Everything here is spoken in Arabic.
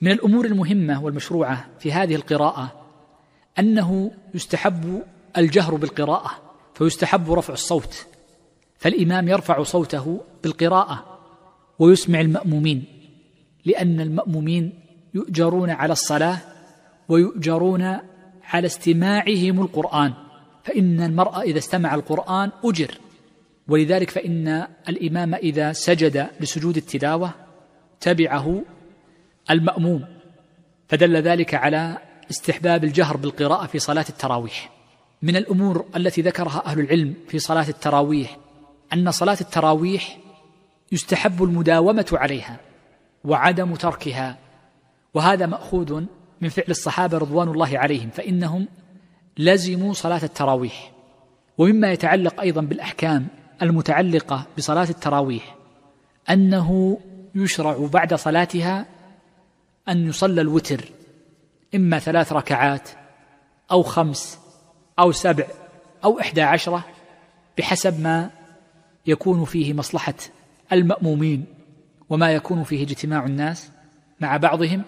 من الأمور المهمة والمشروعة في هذه القراءة أنه يستحب الجهر بالقراءة فيستحب رفع الصوت فالإمام يرفع صوته بالقراءة ويسمع المأمومين لأن المأمومين يؤجرون على الصلاة ويؤجرون على استماعهم القرآن فإن المرء إذا استمع القرآن أجر ولذلك فإن الإمام إذا سجد لسجود التلاوة تبعه المأموم فدل ذلك على استحباب الجهر بالقراءة في صلاة التراويح. من الأمور التي ذكرها أهل العلم في صلاة التراويح أن صلاة التراويح يستحب المداومة عليها وعدم تركها وهذا مأخوذ من فعل الصحابة رضوان الله عليهم فإنهم لزموا صلاة التراويح. ومما يتعلق أيضا بالأحكام المتعلقة بصلاة التراويح أنه يشرع بعد صلاتها أن يصلى الوتر إما ثلاث ركعات أو خمس أو سبع أو إحدى عشرة بحسب ما يكون فيه مصلحة المأمومين وما يكون فيه اجتماع الناس مع بعضهم